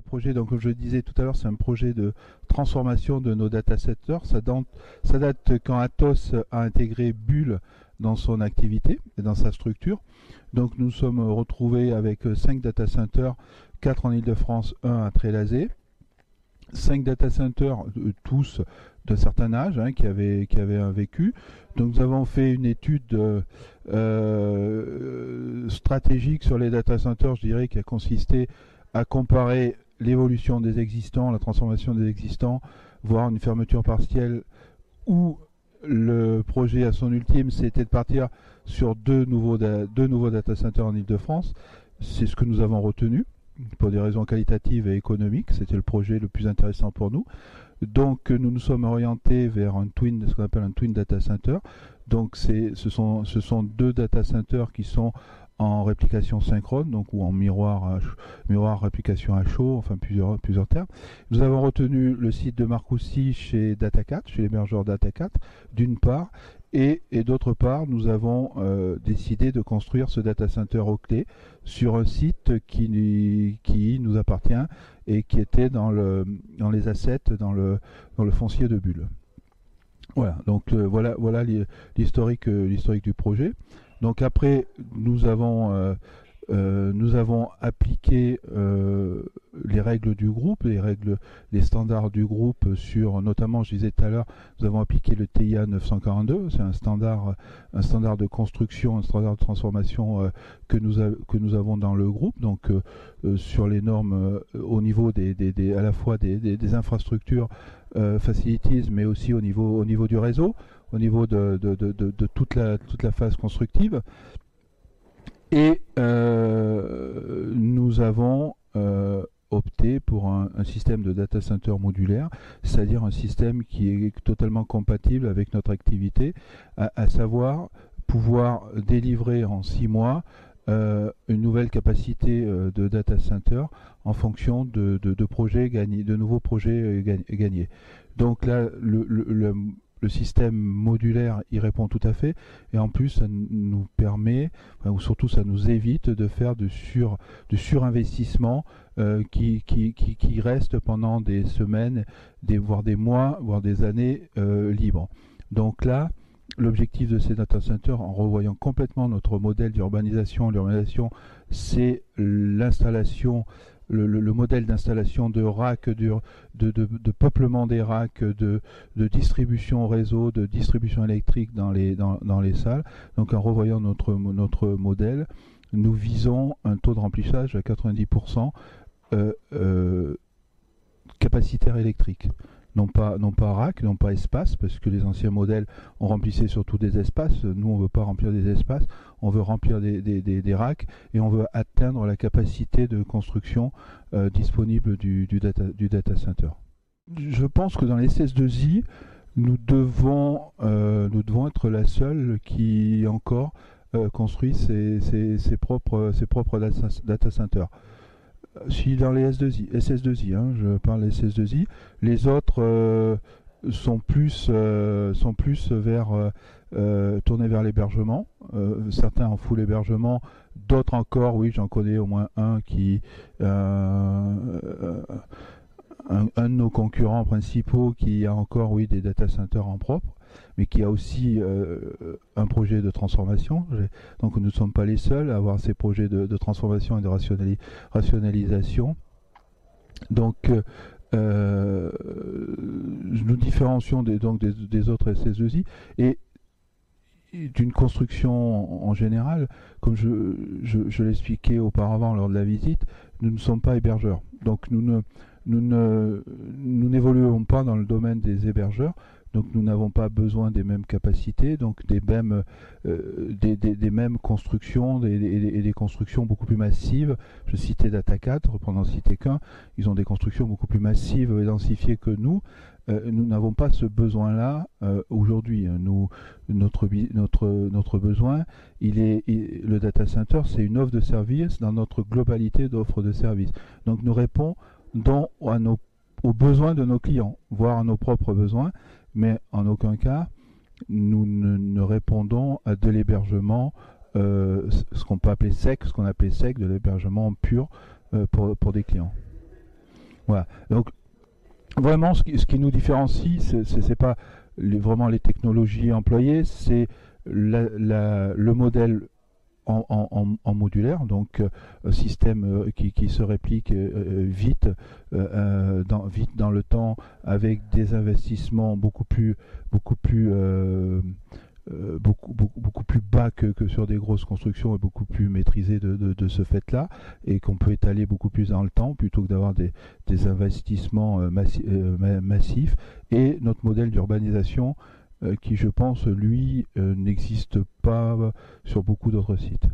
projet, donc comme je disais tout à l'heure, c'est un projet de transformation de nos data centers. Ça date, ça date quand Atos a intégré Bull dans son activité et dans sa structure. Donc nous sommes retrouvés avec 5 data centers, 4 en Ile-de-France, 1 à Trélazé. 5 data centers, euh, tous d'un certain âge, hein, qui, avaient, qui avaient un vécu. Donc nous avons fait une étude euh, euh, stratégique sur les data centers, je dirais, qui a consisté à comparer l'évolution des existants, la transformation des existants, voire une fermeture partielle, ou le projet à son ultime, c'était de partir sur deux nouveaux, deux data centers en Ile-de-France. C'est ce que nous avons retenu pour des raisons qualitatives et économiques. C'était le projet le plus intéressant pour nous. Donc nous nous sommes orientés vers un twin, ce qu'on appelle un twin data center. Donc ce sont deux data centers qui sont en réplication synchrone, donc ou en miroir, miroir réplication à chaud, enfin plusieurs, plusieurs termes. Nous avons retenu le site de Marcoussis chez Data4, chez l'hébergeur Data4, d'une part, et, d'autre part, nous avons euh, décidé de construire ce data center au clé sur un site qui, qui nous appartient et qui était dans, le, dans les assets, dans le, dans le foncier de Bulle. Voilà, donc euh, voilà, voilà l'historique, euh, l'historique du projet. Donc après, nous avons, euh, euh, nous avons appliqué euh, les règles du groupe, les règles, les standards du groupe sur, notamment, je disais tout à l'heure, nous avons appliqué le TIA 942, c'est un standard, un standard de construction, un standard de transformation que nous que nous avons dans le groupe. Donc sur les normes au niveau des, à la fois des, infrastructures facilities, mais aussi au niveau, au niveau du réseau au niveau de, toute, la, phase constructive. Et euh, nous avons euh, opté pour un, système de data center modulaire, c'est-à-dire un système qui est totalement compatible avec notre activité, à, savoir pouvoir délivrer en six mois euh, une nouvelle capacité de data center en fonction de, projets gagnés, de nouveaux projets gagnés. Donc là, le système modulaire y répond tout à fait. Et en plus ça nous permet ou surtout ça nous évite de faire de sur surinvestissement euh, qui, qui, qui, reste pendant des semaines des voire des mois voire des années euh, libres. Donc là l'objectif de ces data centers en revoyant complètement notre modèle d'urbanisation l'urbanisation c'est l'installation le, modèle d'installation de racks, de, de, peuplement des racks, de, distribution réseau, de distribution électrique dans les, dans, les salles. Donc en revoyant notre, notre modèle, nous visons un taux de remplissage à 90% euh, euh, capacitaire électrique non pas, non pas rack, non pas espace, parce que les anciens modèles, on remplissait surtout des espaces. Nous, on ne veut pas remplir des espaces, on veut remplir des, des, racks et on veut atteindre la capacité de construction euh, disponible du, data, du data center. Je pense que dans les CS2I, nous devons, euh, nous devons être la seule qui encore euh, construit ses, ses, propres, ses propres data centers si dans les S2I, SS2I, hein, je parle des SS2I, les autres euh, sont plus euh, sont plus vers euh, tournés vers l'hébergement. certains en full hébergement, d'autres encore, oui, j'en connais au moins un qui un, un, de nos concurrents principaux qui a encore, oui, des data centers en propre mais qui a aussi euh, un projet de transformation. Donc nous ne sommes pas les seuls à avoir ces projets de, transformation et de rationalisation. Donc euh, euh, nous différencions des, donc des, autres SS2I et d'une construction en général, comme je, l'expliquais auparavant lors de la visite, nous ne sommes pas hébergeurs. Donc nous n'évoluons pas dans le domaine des hébergeurs, donc nous n'avons pas besoin des mêmes capacités, donc des mêmes, euh, des, mêmes constructions et des, constructions beaucoup plus massives. Je citais Data 4, pour n'en citer qu'un, ils ont des constructions beaucoup plus massives et densifiées que nous. Euh, nous n'avons pas ce besoin-là euh, aujourd'hui. Notre, notre, notre besoin, il est, le data center, c'est une offre de service dans notre globalité d'offres de services. Donc nous répondons aux besoins de nos clients, voire à nos propres besoins mais en aucun cas nous ne, répondons à de l'hébergement, euh, ce qu'on peut appeler sec, ce qu'on appelle sec, de l'hébergement pur euh, pour, pour, des clients. Voilà. Donc, vraiment, ce qui, nous différencie, ce n'est pas vraiment les technologies employées, c'est le modèle en, modulaire, donc un système euh, qui, se réplique euh, euh, vite, dans, vite dans le temps, avec des investissements beaucoup plus, beaucoup plus beaucoup, beaucoup, plus bas que, sur des grosses constructions et beaucoup plus maîtrisé de, ce fait-là et qu'on peut étaler beaucoup plus dans le temps plutôt que d'avoir des, investissements massifs. Et notre modèle d'urbanisation euh, qui, je pense, lui, euh, n'existe pas sur beaucoup d'autres sites.